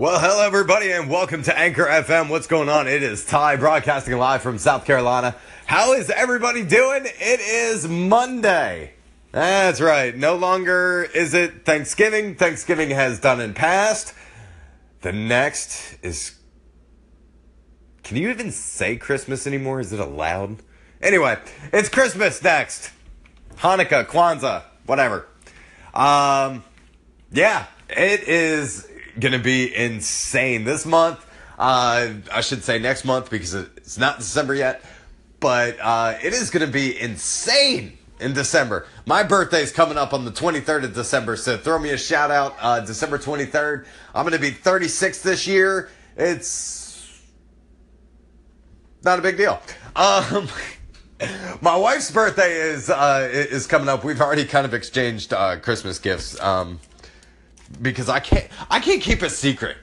Well, hello everybody and welcome to Anchor FM. What's going on? It is Ty broadcasting live from South Carolina. How is everybody doing? It is Monday. That's right. No longer is it Thanksgiving. Thanksgiving has done and passed. The next is Can you even say Christmas anymore? Is it allowed? Anyway, it's Christmas next. Hanukkah, Kwanzaa, whatever. Um yeah, it is going to be insane this month. Uh, I should say next month because it's not December yet, but uh, it is going to be insane in December. My birthday is coming up on the 23rd of December, so throw me a shout out uh, December 23rd. I'm going to be 36 this year. It's not a big deal. Um, my wife's birthday is uh, is coming up. We've already kind of exchanged uh, Christmas gifts. Um, because I can't I can't keep a secret.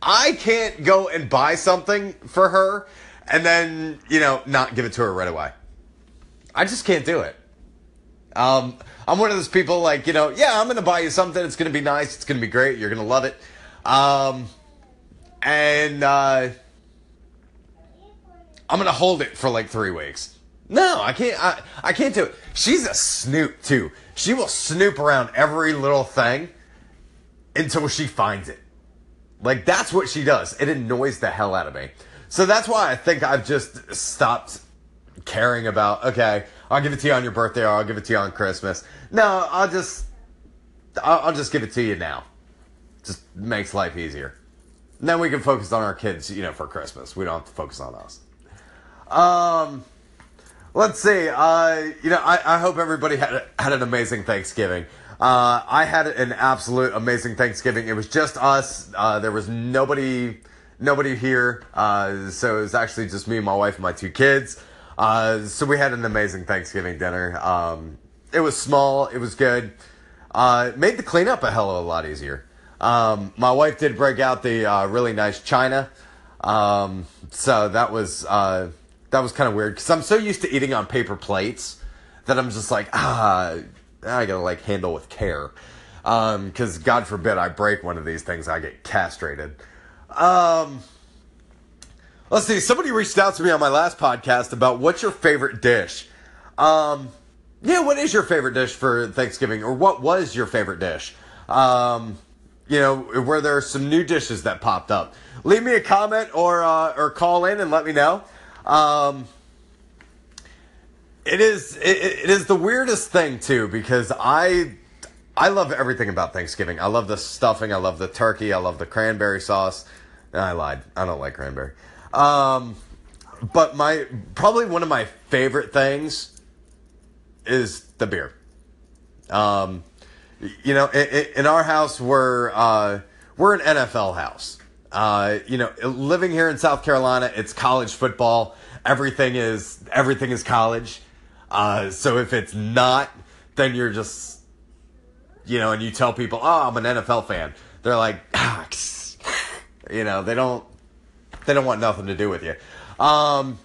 I can't go and buy something for her and then, you know, not give it to her right away. I just can't do it. Um, I'm one of those people like, you know, yeah, I'm going to buy you something. It's going to be nice. It's going to be great. You're going to love it. Um, and uh, I'm going to hold it for like three weeks. No, I can't. I, I can't do it. She's a snoop too. She will snoop around every little thing until she finds it. Like that's what she does. It annoys the hell out of me. So that's why I think I've just stopped caring about, okay, I'll give it to you on your birthday or I'll give it to you on Christmas. No, I'll just I'll, I'll just give it to you now. Just makes life easier. Then we can focus on our kids, you know, for Christmas. We don't have to focus on us. Um let's see. Uh, you know, I, I hope everybody had had an amazing Thanksgiving. Uh, I had an absolute amazing Thanksgiving. It was just us. Uh, there was nobody, nobody here. Uh, so it was actually just me, my wife, and my two kids. Uh, so we had an amazing Thanksgiving dinner. Um, it was small. It was good. Uh, made the cleanup a hell of a lot easier. Um, my wife did break out the uh, really nice china. Um, so that was that was kind of weird because I'm so used to eating on paper plates that I'm just like ah I gotta like handle with care. Um, cause God forbid I break one of these things, I get castrated. Um, let's see, somebody reached out to me on my last podcast about what's your favorite dish. Um, yeah, what is your favorite dish for Thanksgiving, or what was your favorite dish? Um, you know, were there some new dishes that popped up? Leave me a comment or uh, or call in and let me know. Um, it is it, it is the weirdest thing too because I I love everything about Thanksgiving. I love the stuffing. I love the turkey. I love the cranberry sauce. I lied. I don't like cranberry. Um, but my probably one of my favorite things is the beer. Um, you know, in, in our house we're uh, we're an NFL house. Uh, you know, living here in South Carolina, it's college football. Everything is everything is college. Uh, so if it's not, then you're just, you know, and you tell people, oh, I'm an NFL fan. They're like, ah, you know, they don't, they don't want nothing to do with you. Um,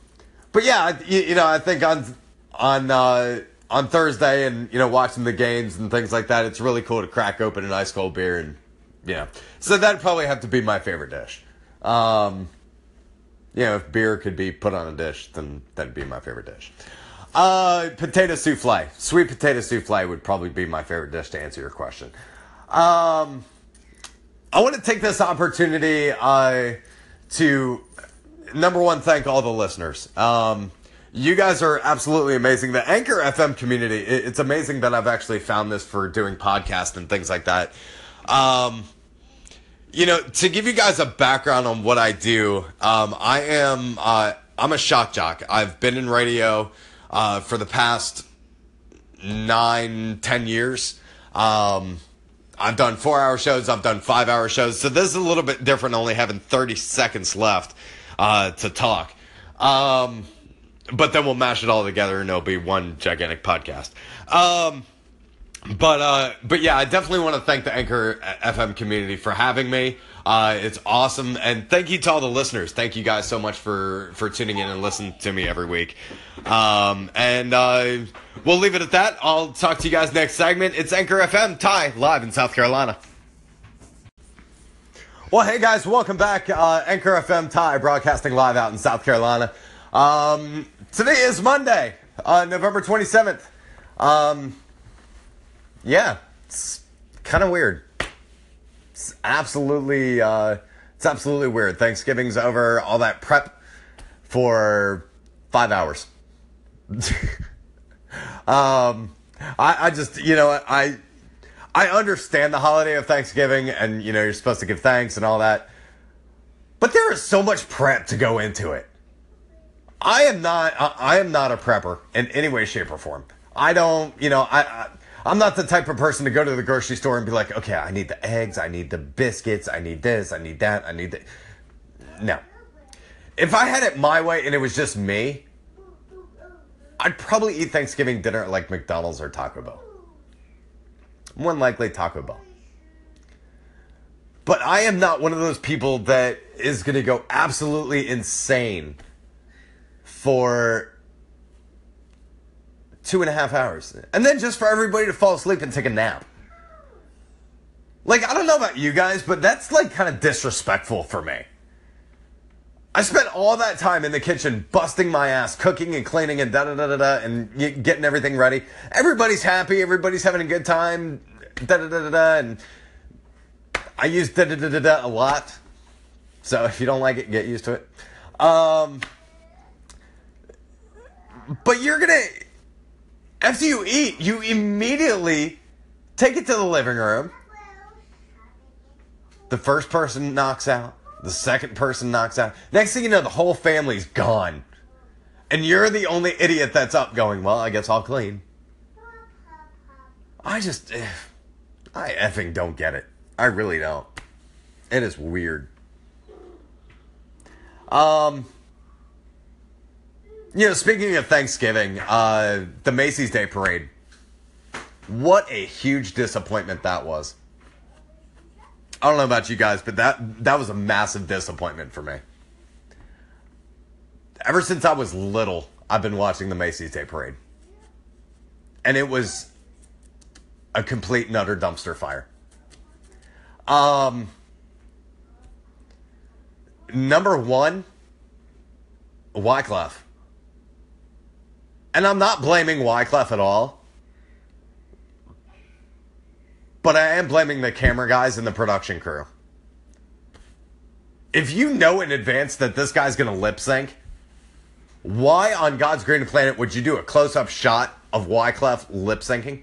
but yeah, you, you, know, I think on, on, uh, on Thursday and, you know, watching the games and things like that, it's really cool to crack open an ice cold beer and, you know, so that'd probably have to be my favorite dish. Um, you know, if beer could be put on a dish, then that'd be my favorite dish. Uh, potato souffle. Sweet potato souffle would probably be my favorite dish to answer your question. Um, I want to take this opportunity uh, to number one thank all the listeners. Um, you guys are absolutely amazing. The Anchor FM community, it's amazing that I've actually found this for doing podcasts and things like that. Um, you know, to give you guys a background on what I do, um, I am uh, I'm a shock jock. I've been in radio uh, for the past nine, ten years. Um, I've done four hour shows, I've done five hour shows. So this is a little bit different, only having 30 seconds left uh, to talk. Um, but then we'll mash it all together and it'll be one gigantic podcast. Um, but uh, but yeah, I definitely want to thank the Anchor FM community for having me. Uh, it's awesome, and thank you to all the listeners. Thank you guys so much for for tuning in and listening to me every week. Um, and uh, we'll leave it at that. I'll talk to you guys next segment. It's Anchor FM, Ty, live in South Carolina. Well, hey guys, welcome back. Uh, Anchor FM Ty broadcasting live out in South Carolina. Um, today is Monday, uh, November 27th. Um, yeah, it's kind of weird. It's absolutely, uh, it's absolutely weird. Thanksgiving's over, all that prep for five hours. um, I, I just, you know, I, I understand the holiday of Thanksgiving and, you know, you're supposed to give thanks and all that. But there is so much prep to go into it. I am not, I, I am not a prepper in any way, shape, or form. I don't, you know, I, I I'm not the type of person to go to the grocery store and be like, okay, I need the eggs, I need the biscuits, I need this, I need that, I need that. No. If I had it my way and it was just me, I'd probably eat Thanksgiving dinner at like McDonald's or Taco Bell. More than likely Taco Bell. But I am not one of those people that is going to go absolutely insane for two and a half hours. And then just for everybody to fall asleep and take a nap. Like, I don't know about you guys, but that's like kind of disrespectful for me. I spent all that time in the kitchen busting my ass, cooking and cleaning and da da da da da, and getting everything ready. Everybody's happy, everybody's having a good time, da da da da da, and I use da da da da da a lot. So if you don't like it, get used to it. Um, but you're gonna after you eat, you immediately take it to the living room. The first person knocks out. The second person knocks out. Next thing you know, the whole family's gone. And you're the only idiot that's up going, well, I guess I'll clean. I just, eh, I effing don't get it. I really don't. It is weird. Um, you know, speaking of Thanksgiving, uh, the Macy's Day Parade. What a huge disappointment that was. I don't know about you guys, but that that was a massive disappointment for me. Ever since I was little, I've been watching the Macy's Day Parade. And it was a complete and utter dumpster fire. Um number one, Wyclef. And I'm not blaming Wyclef at all. But I am blaming the camera guys and the production crew. If you know in advance that this guy's going to lip sync, why on God's green planet would you do a close up shot of Wyclef lip syncing?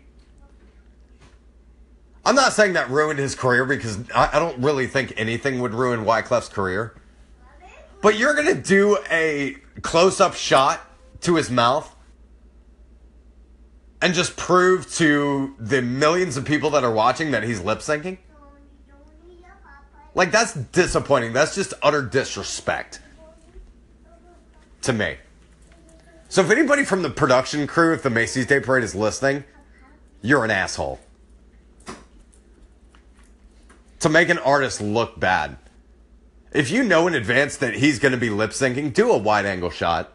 I'm not saying that ruined his career because I, I don't really think anything would ruin Wyclef's career. But you're going to do a close up shot to his mouth and just prove to the millions of people that are watching that he's lip syncing? Like, that's disappointing. That's just utter disrespect to me. So, if anybody from the production crew, if the Macy's Day Parade is listening, you're an asshole. To make an artist look bad. If you know in advance that he's going to be lip syncing, do a wide angle shot.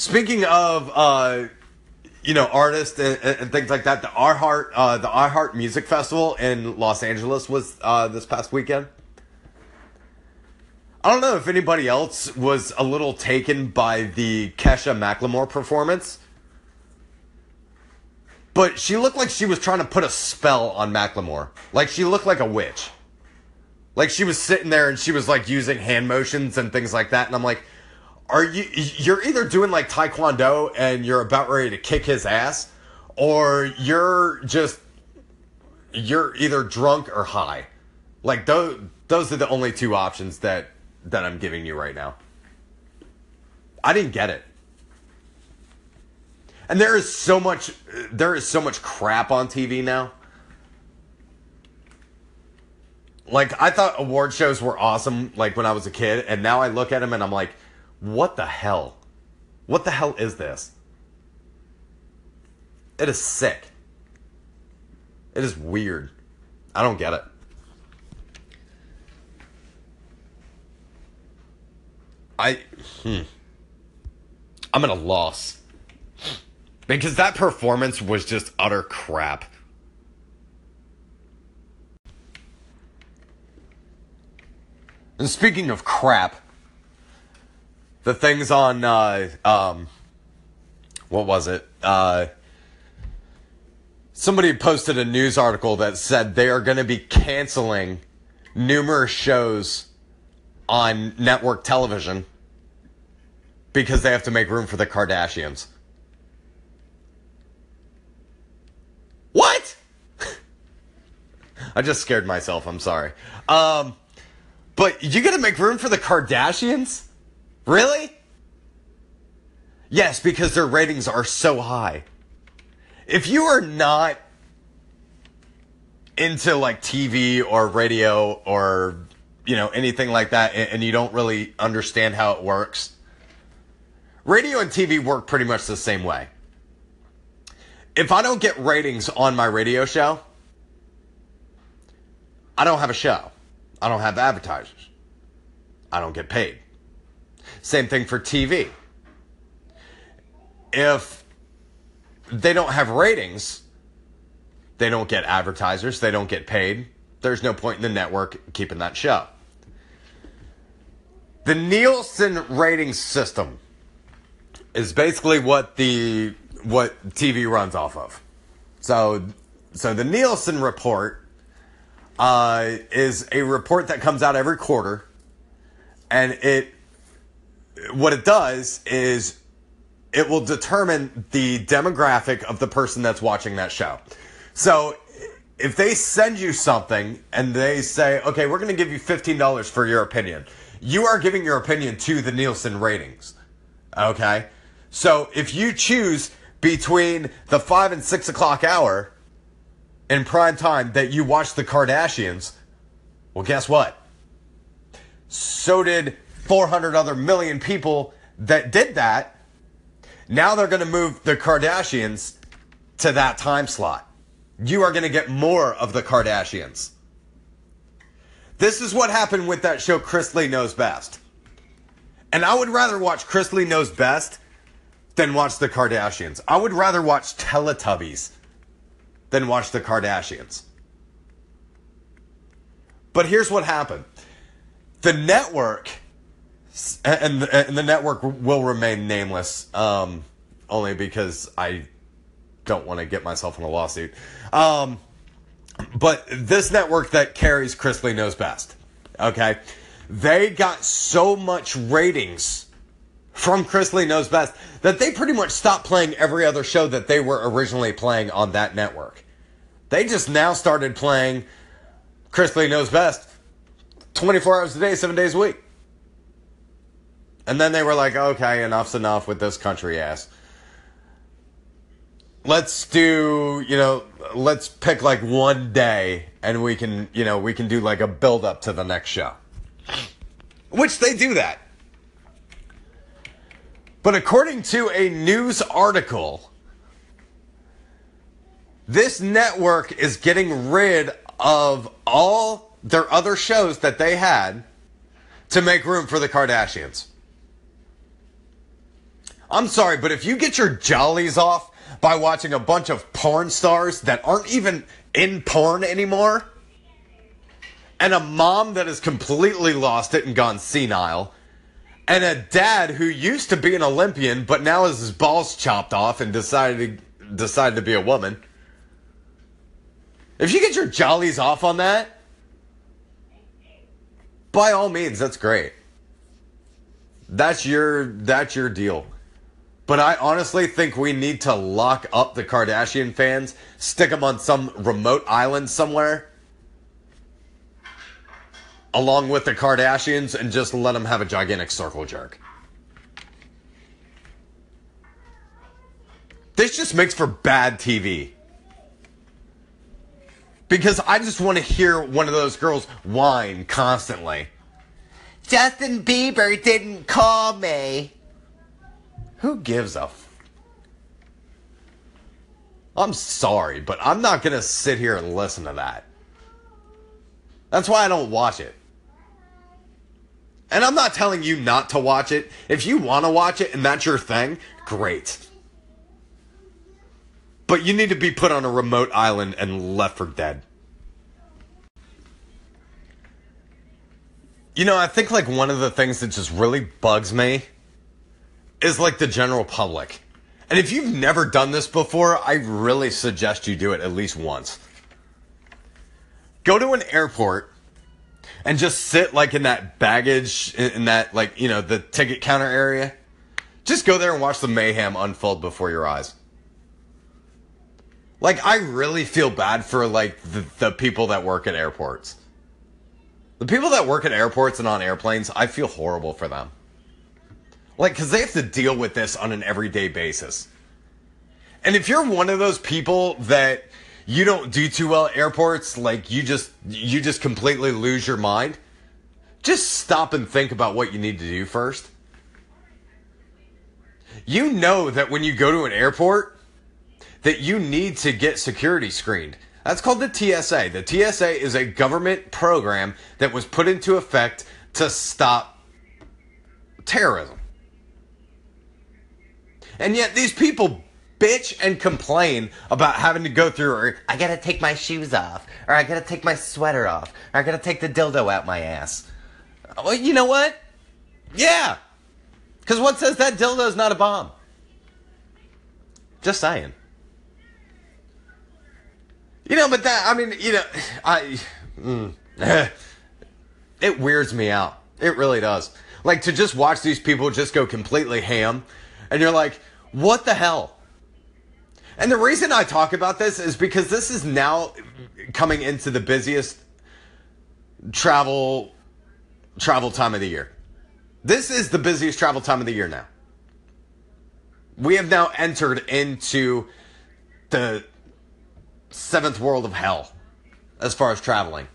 Speaking of, uh, you know, artists and, and, things like that, the iHeart, uh, the iHeart Music Festival in Los Angeles was uh, this past weekend. I don't know if anybody else was a little taken by the Kesha Macklemore performance, but she looked like she was trying to put a spell on Macklemore. Like she looked like a witch. Like she was sitting there and she was like using hand motions and things like that, and I'm like are you you're either doing like taekwondo and you're about ready to kick his ass or you're just you're either drunk or high. Like those those are the only two options that that i'm giving you right now. I didn't get it. And there is so much there is so much crap on tv now. Like i thought award shows were awesome like when i was a kid and now i look at them and i'm like what the hell? What the hell is this? It is sick. It is weird. I don't get it. I hmm. I'm at a loss. Because that performance was just utter crap. And speaking of crap, the things on uh, um, what was it? Uh, somebody posted a news article that said they are going to be canceling numerous shows on network television because they have to make room for the Kardashians. What? I just scared myself. I'm sorry. Um, but you got to make room for the Kardashians? Really? Yes, because their ratings are so high. If you are not into like TV or radio or you know anything like that and you don't really understand how it works, radio and TV work pretty much the same way. If I don't get ratings on my radio show, I don't have a show. I don't have advertisers. I don't get paid. Same thing for TV. If they don't have ratings, they don't get advertisers, they don't get paid. There's no point in the network keeping that show. The Nielsen rating system is basically what the what TV runs off of. So so the Nielsen report uh, is a report that comes out every quarter, and it what it does is it will determine the demographic of the person that's watching that show. So if they send you something and they say, okay, we're going to give you $15 for your opinion, you are giving your opinion to the Nielsen ratings. Okay? So if you choose between the 5 and 6 o'clock hour in prime time that you watch the Kardashians, well, guess what? So did 400 other million people that did that. Now they're going to move the Kardashians to that time slot. You are going to get more of the Kardashians. This is what happened with that show Chrisley Knows Best. And I would rather watch Chrisley Knows Best than watch the Kardashians. I would rather watch Teletubbies than watch the Kardashians. But here's what happened the network and the, and the network will remain nameless, um, only because I don't want to get myself in a lawsuit. Um, but this network that carries Chrisley knows best. Okay, they got so much ratings from Chrisley knows best that they pretty much stopped playing every other show that they were originally playing on that network. They just now started playing Chrisley knows best 24 hours a day, seven days a week. And then they were like, okay, enough's enough with this country ass. Let's do, you know, let's pick like one day and we can, you know, we can do like a build up to the next show. Which they do that. But according to a news article, this network is getting rid of all their other shows that they had to make room for the Kardashians. I'm sorry, but if you get your jollies off by watching a bunch of porn stars that aren't even in porn anymore, and a mom that has completely lost it and gone senile, and a dad who used to be an Olympian but now has his balls chopped off and decided to, decided to be a woman. If you get your jollies off on that, by all means, that's great. That's your that's your deal. But I honestly think we need to lock up the Kardashian fans, stick them on some remote island somewhere, along with the Kardashians, and just let them have a gigantic circle jerk. This just makes for bad TV. Because I just want to hear one of those girls whine constantly. Justin Bieber didn't call me. Who gives a f- I'm sorry, but I'm not going to sit here and listen to that. That's why I don't watch it. And I'm not telling you not to watch it. If you want to watch it and that's your thing, great. But you need to be put on a remote island and left for dead. You know, I think like one of the things that just really bugs me is like the general public. And if you've never done this before, I really suggest you do it at least once. Go to an airport and just sit like in that baggage, in that like, you know, the ticket counter area. Just go there and watch the mayhem unfold before your eyes. Like, I really feel bad for like the, the people that work at airports. The people that work at airports and on airplanes, I feel horrible for them. Like, because they have to deal with this on an everyday basis. And if you're one of those people that you don't do too well at airports, like you just you just completely lose your mind, just stop and think about what you need to do first. You know that when you go to an airport, that you need to get security screened. That's called the TSA. The TSA is a government program that was put into effect to stop terrorism. And yet these people bitch and complain about having to go through or I gotta take my shoes off, or I gotta take my sweater off, or I gotta take the dildo out my ass. Well, you know what? Yeah. Because what says that dildo's not a bomb? Just saying. You know, but that, I mean, you know, I, mm, it weirds me out. It really does. Like to just watch these people just go completely ham, and you're like, what the hell? And the reason I talk about this is because this is now coming into the busiest travel travel time of the year. This is the busiest travel time of the year now. We have now entered into the seventh world of hell as far as traveling.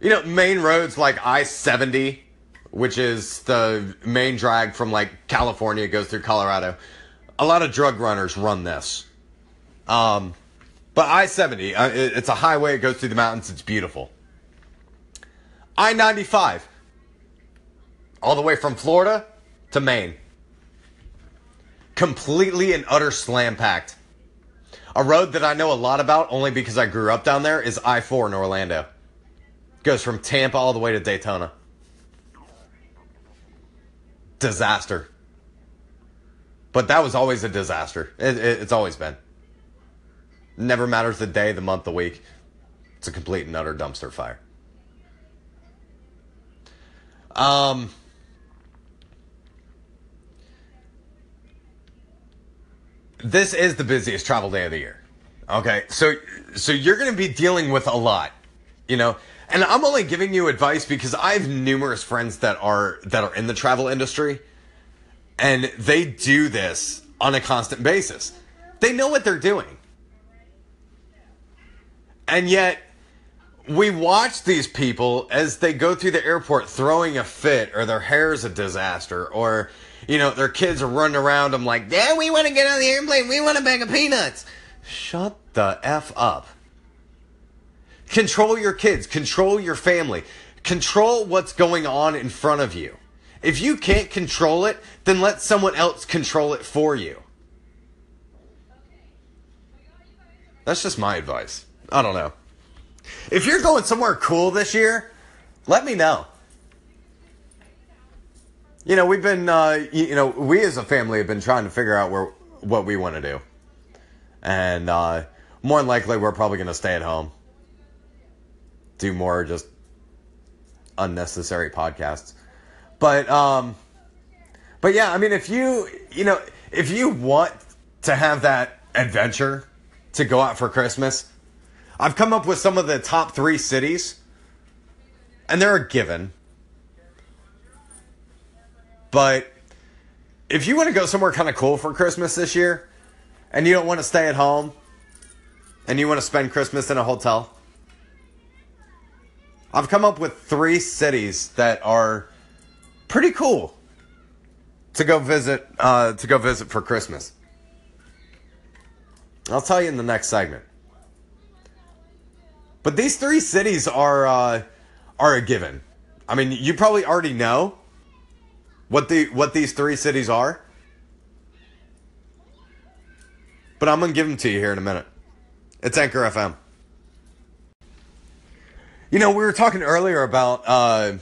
You know, main roads like I 70, which is the main drag from like California, goes through Colorado. A lot of drug runners run this. Um, but I 70, uh, it's a highway, it goes through the mountains, it's beautiful. I 95, all the way from Florida to Maine. Completely and utter slam packed. A road that I know a lot about only because I grew up down there is I 4 in Orlando. Goes from Tampa all the way to Daytona. Disaster. But that was always a disaster. It, it, it's always been. Never matters the day, the month, the week. It's a complete and utter dumpster fire. Um, this is the busiest travel day of the year. Okay, so so you're going to be dealing with a lot, you know. And I'm only giving you advice because I have numerous friends that are that are in the travel industry, and they do this on a constant basis. They know what they're doing, and yet we watch these people as they go through the airport throwing a fit, or their hair is a disaster, or you know, their kids are running around them like, Dad, we want to get on the airplane. We want a bag of peanuts. Shut the F up. Control your kids. Control your family. Control what's going on in front of you. If you can't control it, then let someone else control it for you. That's just my advice. I don't know. If you're going somewhere cool this year, let me know. You know, we've been, uh, you know, we as a family have been trying to figure out where what we want to do, and uh, more than likely, we're probably going to stay at home, do more just unnecessary podcasts. But, um, but yeah, I mean, if you, you know, if you want to have that adventure to go out for Christmas, I've come up with some of the top three cities, and they're a given. But if you want to go somewhere kind of cool for Christmas this year, and you don't want to stay at home, and you want to spend Christmas in a hotel, I've come up with three cities that are pretty cool to go visit uh, to go visit for Christmas. I'll tell you in the next segment. But these three cities are uh, are a given. I mean, you probably already know what the what these three cities are. But I'm gonna give them to you here in a minute. It's Anchor FM. You know, we were talking earlier about uh,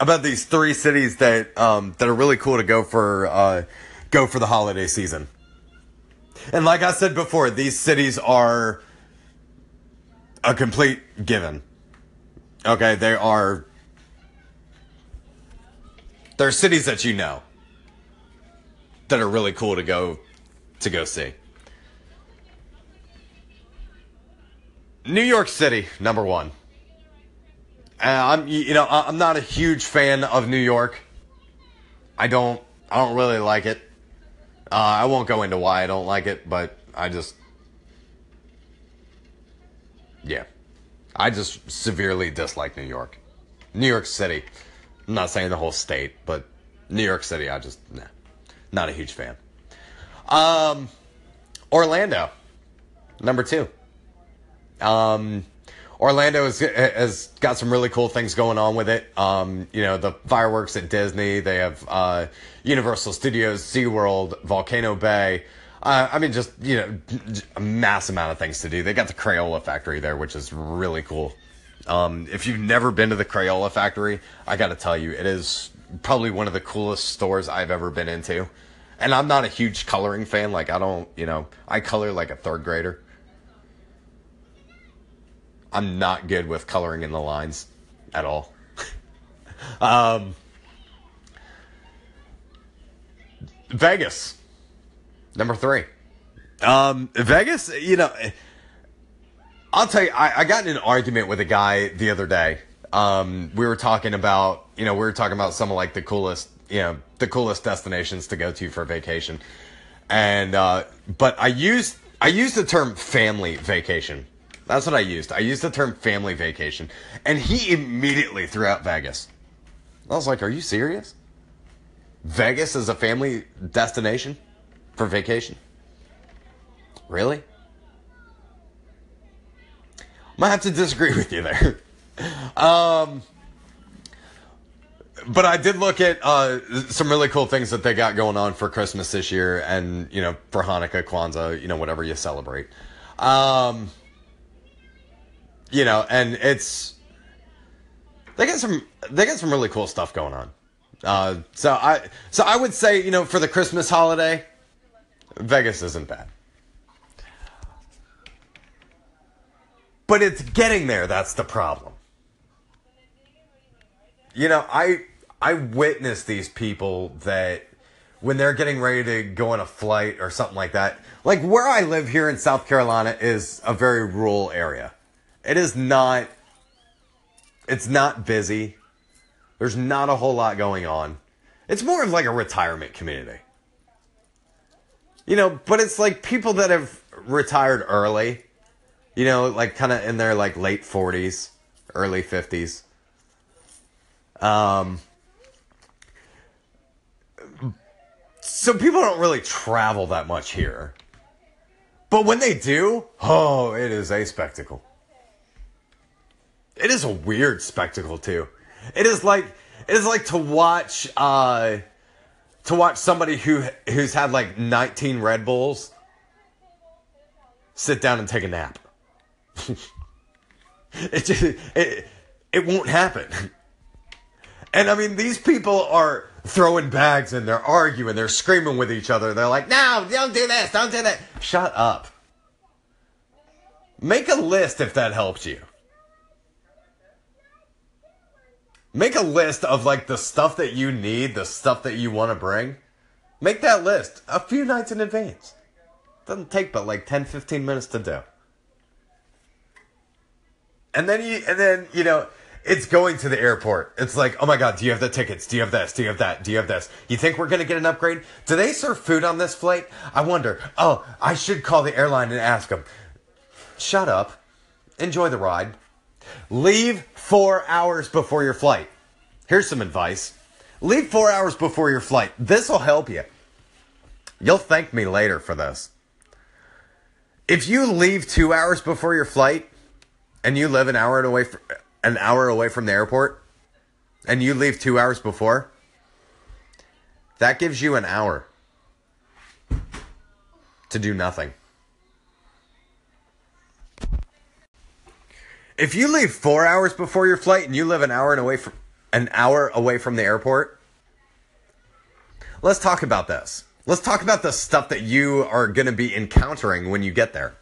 about these three cities that um, that are really cool to go for uh, go for the holiday season. And like I said before, these cities are a complete given. Okay, they are they're cities that you know that are really cool to go to go see. New York City, number one. Uh, I'm you know I'm not a huge fan of New York. I don't I don't really like it. Uh, I won't go into why I don't like it, but I just yeah, I just severely dislike New York. New York City. I'm not saying the whole state, but New York City, I just nah, not a huge fan. Um, Orlando, number two. Um, Orlando has, has got some really cool things going on with it. Um, you know, the fireworks at Disney. They have uh, Universal Studios, SeaWorld, Volcano Bay. Uh, I mean, just, you know, a mass amount of things to do. They got the Crayola factory there, which is really cool. Um, if you've never been to the Crayola factory, I got to tell you, it is probably one of the coolest stores I've ever been into. And I'm not a huge coloring fan. Like, I don't, you know, I color like a third grader. I'm not good with coloring in the lines at all. um, Vegas, number three. Um, Vegas, you know, I'll tell you, I, I got in an argument with a guy the other day. Um, we were talking about, you know, we were talking about some of like the coolest, you know, the coolest destinations to go to for vacation. And, uh, but I used, I used the term family vacation that's what I used. I used the term family vacation. And he immediately threw out Vegas. I was like, are you serious? Vegas is a family destination for vacation? Really? Might have to disagree with you there. um, but I did look at uh, some really cool things that they got going on for Christmas this year, and you know, for Hanukkah, Kwanzaa, you know, whatever you celebrate. Um, you know, and it's they got some they got some really cool stuff going on. Uh, so I so I would say you know for the Christmas holiday, Vegas isn't bad, but it's getting there. That's the problem. You know, I I witness these people that when they're getting ready to go on a flight or something like that. Like where I live here in South Carolina is a very rural area. It is not. It's not busy. There's not a whole lot going on. It's more of like a retirement community. You know, but it's like people that have retired early. You know, like kind of in their like late 40s, early 50s. Um so people don't really travel that much here. But when they do, oh, it is a spectacle. It is a weird spectacle too. It is like it is like to watch uh to watch somebody who who's had like 19 Red Bulls sit down and take a nap. it just it, it won't happen. And I mean these people are throwing bags and they're arguing, they're screaming with each other. They're like, "No, don't do this, don't do that." Shut up. Make a list if that helps you. Make a list of like the stuff that you need, the stuff that you want to bring. Make that list a few nights in advance. Doesn't take but like 10, 15 minutes to do. And then you, and then, you know, it's going to the airport. It's like, oh my God, do you have the tickets? Do you have this? Do you have that? Do you have this? You think we're going to get an upgrade? Do they serve food on this flight? I wonder. Oh, I should call the airline and ask them. Shut up. Enjoy the ride. Leave four hours before your flight. Here's some advice leave four hours before your flight. This will help you. You'll thank me later for this. If you leave two hours before your flight and you live an hour away from, an hour away from the airport and you leave two hours before, that gives you an hour to do nothing. If you leave four hours before your flight and you live an hour and away from an hour away from the airport, let's talk about this. Let's talk about the stuff that you are going to be encountering when you get there.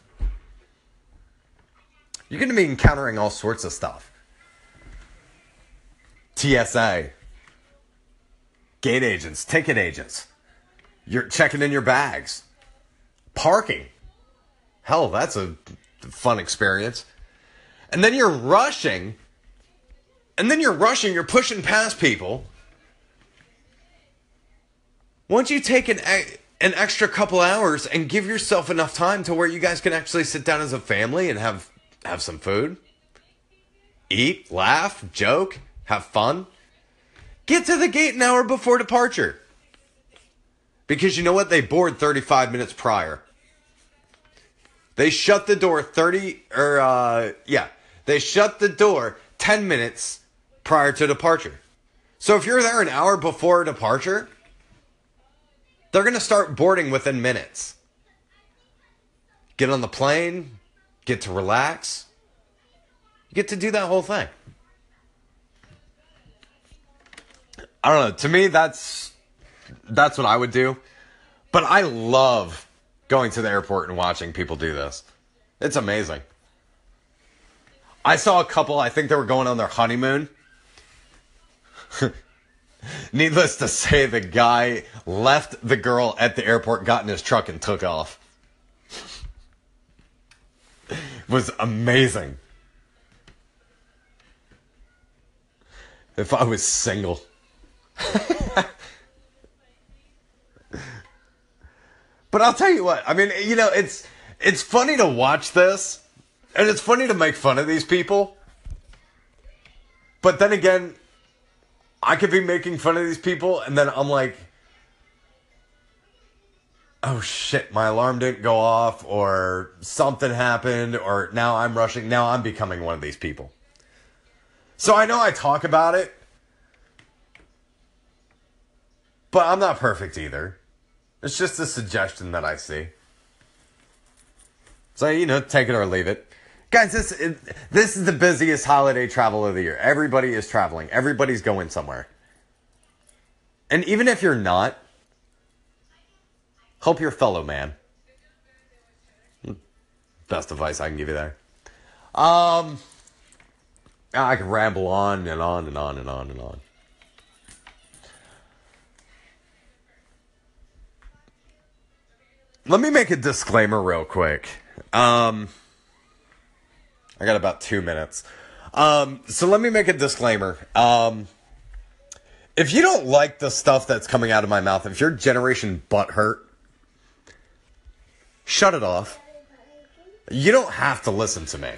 You're going to be encountering all sorts of stuff. TSA, gate agents, ticket agents. You're checking in your bags. Parking. Hell, that's a fun experience. And then you're rushing. And then you're rushing, you're pushing past people. Once you take an an extra couple hours and give yourself enough time to where you guys can actually sit down as a family and have have some food, eat, laugh, joke, have fun. Get to the gate an hour before departure. Because you know what? They board 35 minutes prior. They shut the door 30 or uh yeah, they shut the door 10 minutes prior to departure. So if you're there an hour before departure, they're going to start boarding within minutes. Get on the plane, get to relax. You get to do that whole thing. I don't know. To me, that's that's what I would do. But I love going to the airport and watching people do this. It's amazing. I saw a couple, I think they were going on their honeymoon. Needless to say, the guy left the girl at the airport, got in his truck, and took off. it was amazing. If I was single. but I'll tell you what, I mean, you know, it's it's funny to watch this and it's funny to make fun of these people. But then again, I could be making fun of these people and then I'm like oh shit, my alarm didn't go off or something happened or now I'm rushing, now I'm becoming one of these people. So I know I talk about it, but I'm not perfect either. It's just a suggestion that I see. So, you know, take it or leave it. Guys, this this is the busiest holiday travel of the year. Everybody is traveling. Everybody's going somewhere. And even if you're not, help your fellow man. Best advice I can give you there. Um I can ramble on and on and on and on and on. Let me make a disclaimer real quick. Um, I got about two minutes. Um, so let me make a disclaimer. Um, if you don't like the stuff that's coming out of my mouth, if your generation butt hurt, shut it off. You don't have to listen to me.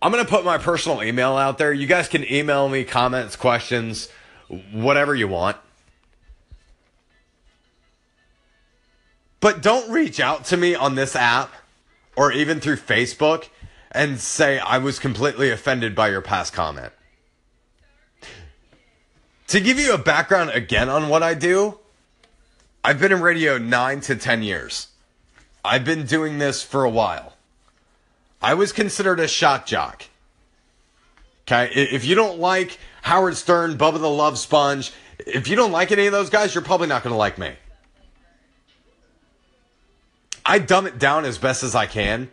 I'm going to put my personal email out there. You guys can email me comments, questions, whatever you want. But don't reach out to me on this app or even through Facebook and say I was completely offended by your past comment. To give you a background again on what I do, I've been in radio 9 to 10 years. I've been doing this for a while. I was considered a shock jock. Okay, if you don't like Howard Stern, Bubba the Love Sponge, if you don't like any of those guys, you're probably not going to like me. I dumb it down as best as I can,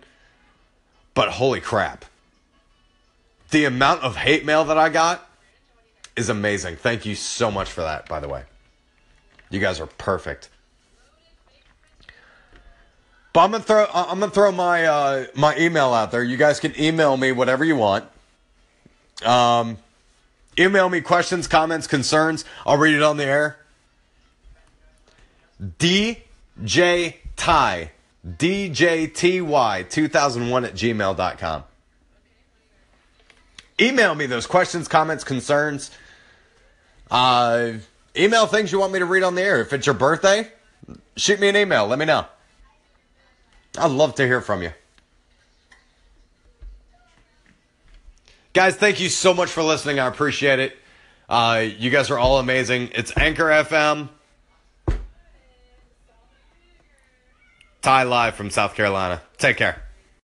but holy crap. The amount of hate mail that I got is amazing. Thank you so much for that, by the way. You guys are perfect. But I'm gonna throw I'm gonna throw my uh, my email out there. You guys can email me whatever you want. Um, email me questions, comments, concerns. I'll read it on the air. DJ Ty DJTY2001 at gmail.com. Email me those questions, comments, concerns. Uh, email things you want me to read on the air. If it's your birthday, shoot me an email. Let me know. I'd love to hear from you. Guys, thank you so much for listening. I appreciate it. Uh, you guys are all amazing. It's Anchor FM. Ty live from South Carolina. Take care.